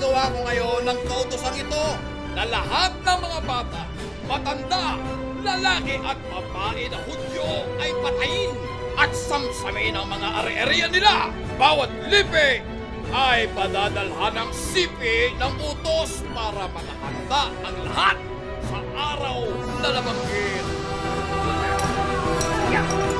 Isasagawa ko ngayon ng kautosang ito na lahat ng mga bata, matanda, lalaki at babae na hudyo ay patayin at samsamin ang mga ari-arian nila. Bawat lipi ay padadalhan ng sipi ng utos para makahanda ang lahat sa araw na labanggit. Yamang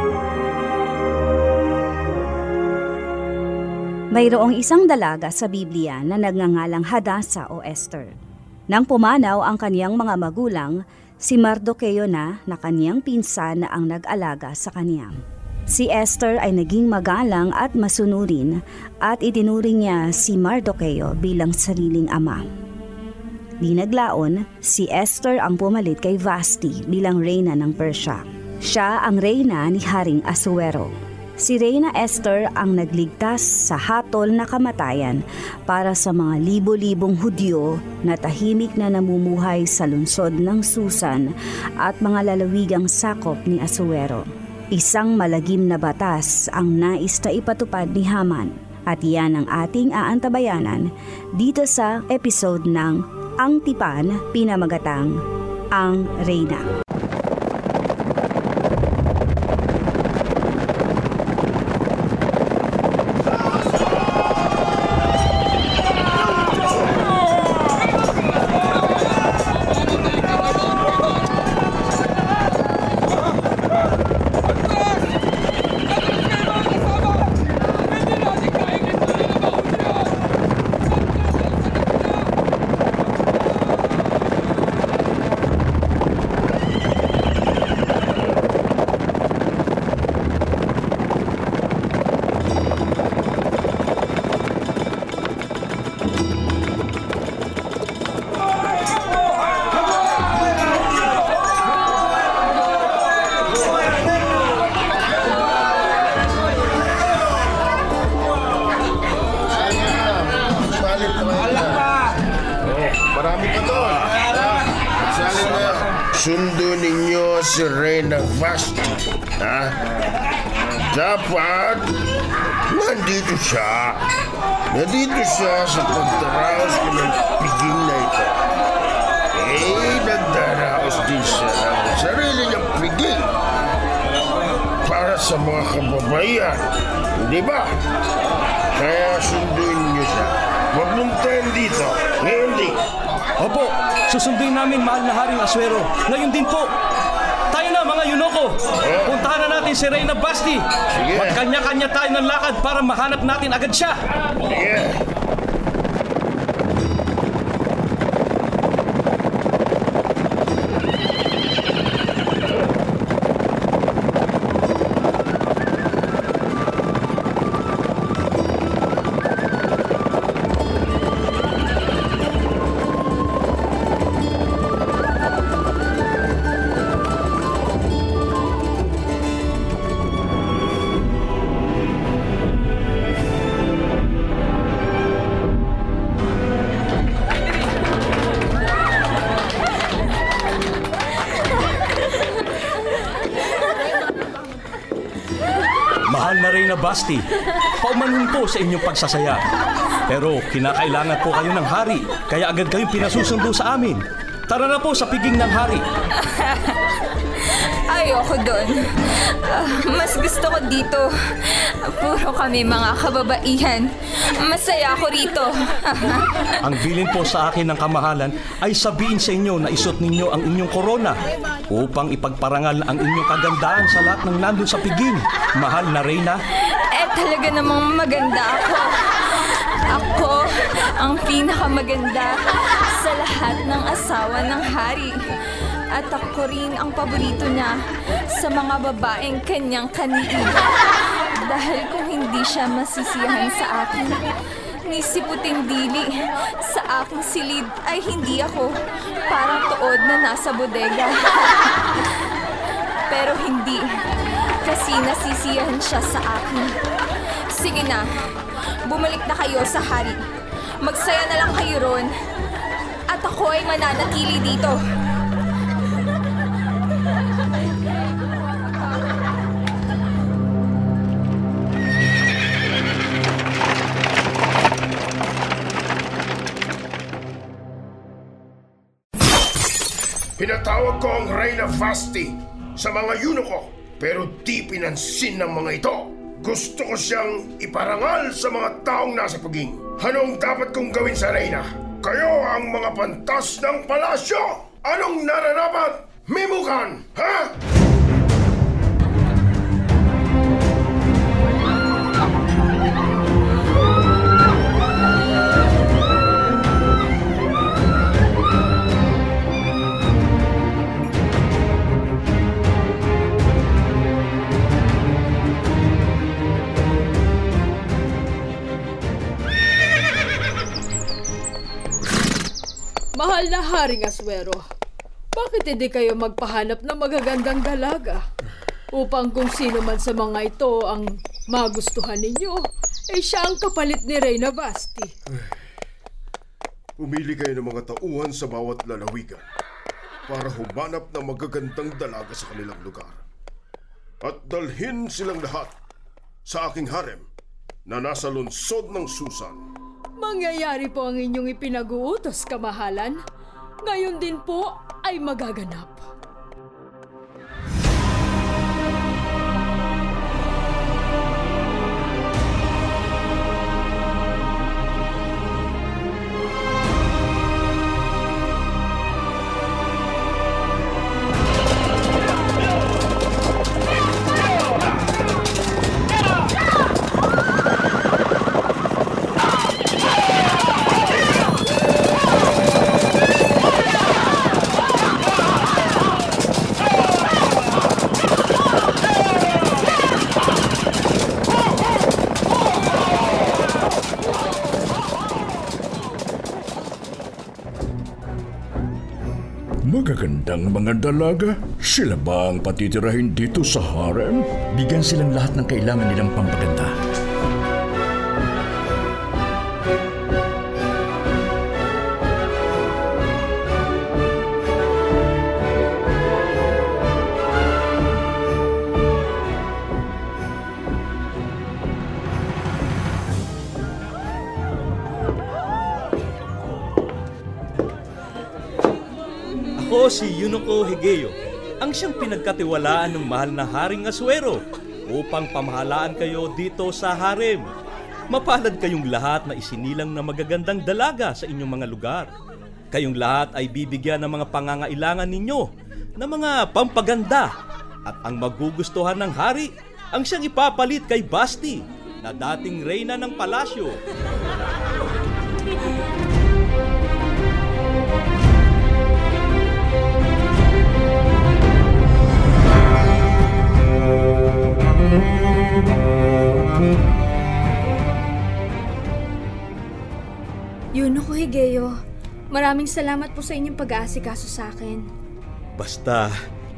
Mayroong isang dalaga sa Biblia na nagngangalang Hadasa o Esther. Nang pumanaw ang kaniyang mga magulang, si Mardocheo na na kaniyang pinsan na ang nag-alaga sa kaniyang. Si Esther ay naging magalang at masunurin at itinuring niya si Mardocheo bilang sariling ama. Di naglaon, si Esther ang pumalit kay Vasti bilang reyna ng Persia. Siya ang reyna ni Haring Asuero. Si Reyna Esther ang nagligtas sa hatol na kamatayan para sa mga libo-libong Hudyo na tahimik na namumuhay sa lungsod ng Susan at mga lalawigang sakop ni Asuero. Isang malagim na batas ang nais na ipatupad ni Haman at iyan ang ating aantabayanan dito sa episode ng Ang Tipan Pinamagatang Ang Reyna. Salit Sundo ninyo si Reyna Vasti. Ha? Dapat nandito siya. Nandito siya sa pagdaraos ko ng piging na ito. Eh, nagdaraos din siya ng sarili niyang piging para sa mga kababaihan. Hindi ba? Kaya sunduin niyo siya. Huwag mong dito. Ngayon din. Opo, susunduin namin mahal na Haring Aswero. Ngayon din po. Tayo na mga Yunoko. Puntahan na natin si Reyna Basti. Sige. Magkanya-kanya tayo ng lakad para mahanap natin agad siya. Sige. Mahal na Reyna Basti, paumanhin po sa inyong pagsasaya. Pero kinakailangan po kayo ng hari, kaya agad kayong pinasusundo sa amin. Tara na po sa piging ng hari. Ayoko doon. Ah, mas gusto ko dito. Puro kami mga kababaihan. Masaya ako rito. Ang bilin po sa akin ng kamahalan ay sabihin sa inyo na isot ninyo ang inyong korona upang ipagparangal ang inyong kagandahan sa lahat ng nandun sa piging. Mahal na Reyna, eh talaga namang maganda ako. Ako ang pinakamaganda sa lahat ng asawa ng hari. At ako rin ang paborito niya sa mga babaeng kanyang kaniig. Dahil kung hindi siya masisiyahan sa akin, ni si Puting Dili sa aking silid ay hindi ako parang tuod na nasa bodega. Pero hindi, kasi nasisiyahan siya sa akin. Sige na, bumalik na kayo sa hari. Magsaya na lang kayo ron. At ako ay mananatili dito. Pinatawag ko ang Reyna Fasti sa mga yuno ko, pero di pinansin ng mga ito. Gusto ko siyang iparangal sa mga taong nasa paging. Anong dapat kong gawin sa Reyna? Kayo ang mga pantas ng palasyo! Anong nararapat? Mimukan! Ha? Haring Aswero, bakit hindi kayo magpahanap ng magagandang dalaga? Upang kung sino man sa mga ito ang magustuhan ninyo, ay siya ang kapalit ni Reyna Basti. Pumili kayo ng mga tauhan sa bawat lalawigan para humanap ng magagandang dalaga sa kanilang lugar. At dalhin silang lahat sa aking harem na nasa lungsod ng Susan. Mangyayari po ang inyong ipinag-uutos, kamahalan. Ngayon din po ay magaganap. Magagandang mga dalaga? Sila ba ang patitirahin dito sa harem? Bigyan silang lahat ng kailangan nilang pampaganda. Si Yunoko Higeo, ang siyang pinagkatiwalaan ng mahal na Haring Aswero upang pamahalaan kayo dito sa harem. Mapalad kayong lahat na isinilang na magagandang dalaga sa inyong mga lugar. Kayong lahat ay bibigyan ng mga pangangailangan ninyo na mga pampaganda at ang magugustuhan ng hari ang siyang ipapalit kay Basti na dating reyna ng palasyo. Yuno ko, Higeo. Maraming salamat po sa inyong pag-aasikaso sa akin. Basta,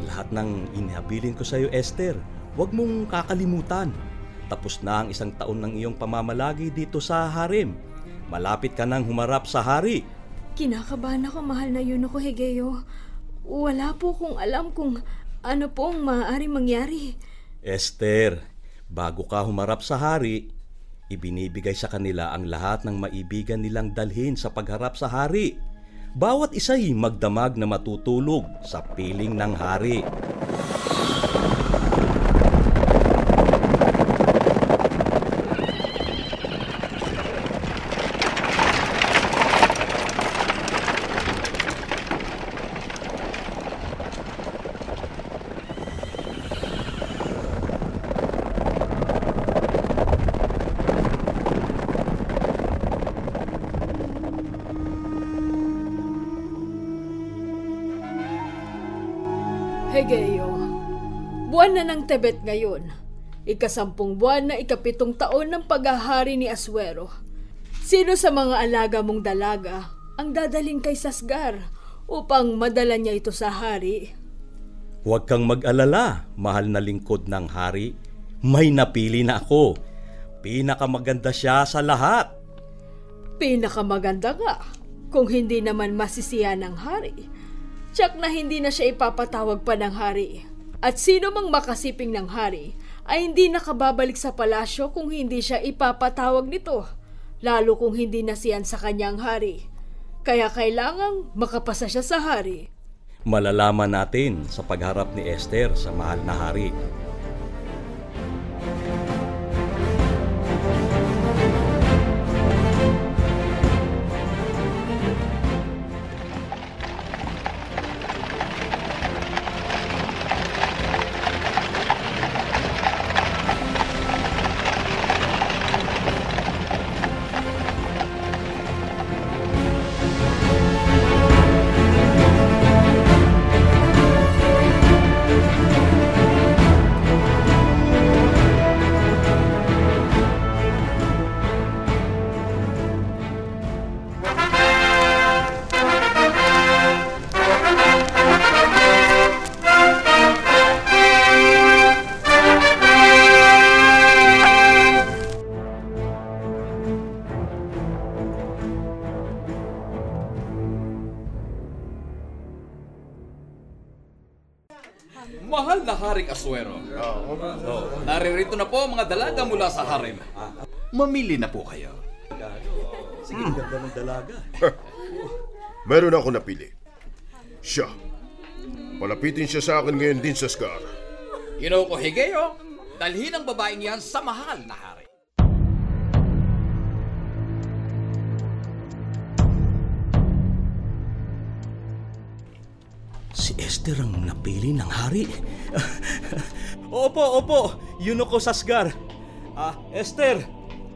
lahat ng inihabilin ko sa iyo, Esther, huwag mong kakalimutan. Tapos na ang isang taon ng iyong pamamalagi dito sa harem. Malapit ka nang humarap sa hari. Kinakabahan ako, mahal na Yuno ko, Higeo. Wala po kong alam kung ano po ang maaari mangyari. Esther, bago ka humarap sa hari, ibinibigay sa kanila ang lahat ng maibigan nilang dalhin sa pagharap sa hari. Bawat isa'y magdamag na matutulog sa piling ng hari. Hegeyo, buwan na ng Tebet ngayon. Ikasampung buwan na ikapitong taon ng paghahari ni Aswero. Sino sa mga alaga mong dalaga ang dadaling kay Sasgar upang madala niya ito sa hari? Huwag kang mag-alala, mahal na lingkod ng hari. May napili na ako. Pinakamaganda siya sa lahat. Pinakamaganda nga kung hindi naman masisiya ng hari. Tsak na hindi na siya ipapatawag pa ng hari. At sino mang makasiping ng hari ay hindi nakababalik sa palasyo kung hindi siya ipapatawag nito, lalo kung hindi nasiyan sa kanyang hari. Kaya kailangang makapasa siya sa hari. Malalaman natin sa pagharap ni Esther sa mahal na hari. Mahal na Haring Aswero. Oh, naririto na po ang mga dalaga mula sa harem. Mamili na po kayo. Sige, ganda ng dalaga. Meron ako napili. Siya. Palapitin siya sa akin ngayon din sa Scar. Ginaw ko Higeyo, dalhin ang babaeng yan sa mahal na hari. Si Esther ang napili ng hari. opo, opo. Yun ako, Sasgar. Ah, Esther,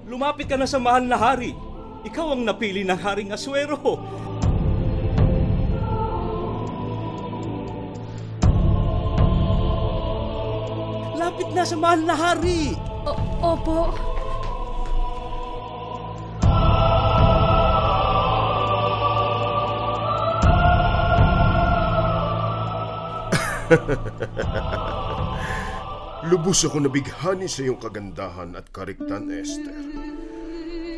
lumapit ka na sa mahal na hari. Ikaw ang napili ng haring aswero. Lapit na sa mahal na hari. O- opo. Lubos ako nabighani sa iyong kagandahan at kariktan, Esther.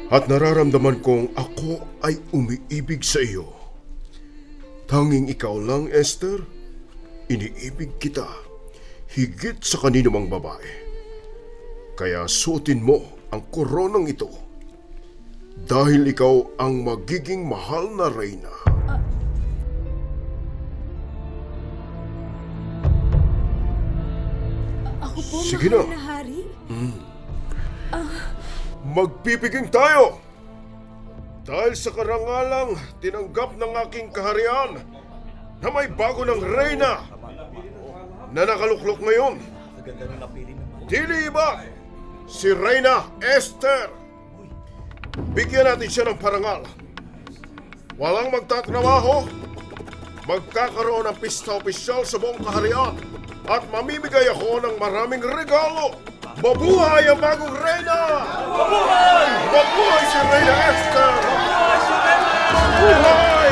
At nararamdaman kong ako ay umiibig sa iyo. Tanging ikaw lang, Esther. Iniibig kita. Higit sa kanino mang babae. Kaya suotin mo ang koronang ito. Dahil ikaw ang magiging mahal na reyna. Ako po, Sige mahal na. na hari. Magpipiging tayo! Dahil sa karangalang tinanggap ng aking kaharian na may bago ng reyna na nakaluklok ngayon. Dili iba, si Reyna Esther. Bigyan natin siya ng parangal. Walang magtatrabaho, magkakaroon ng pista opisyal sa buong kaharian at mamimigay ako ng maraming regalo. Mabuhay ang bagong reyna! Mabuhay! Mabuhay si Reyna Esther! Mabuhay!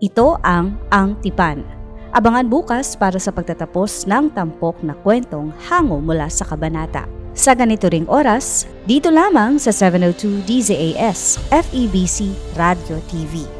Ito ang Ang Tipan. Abangan bukas para sa pagtatapos ng tampok na kwentong hango mula sa kabanata. Sa ganito ring oras, dito lamang sa 702 DZAS FEBC Radio TV.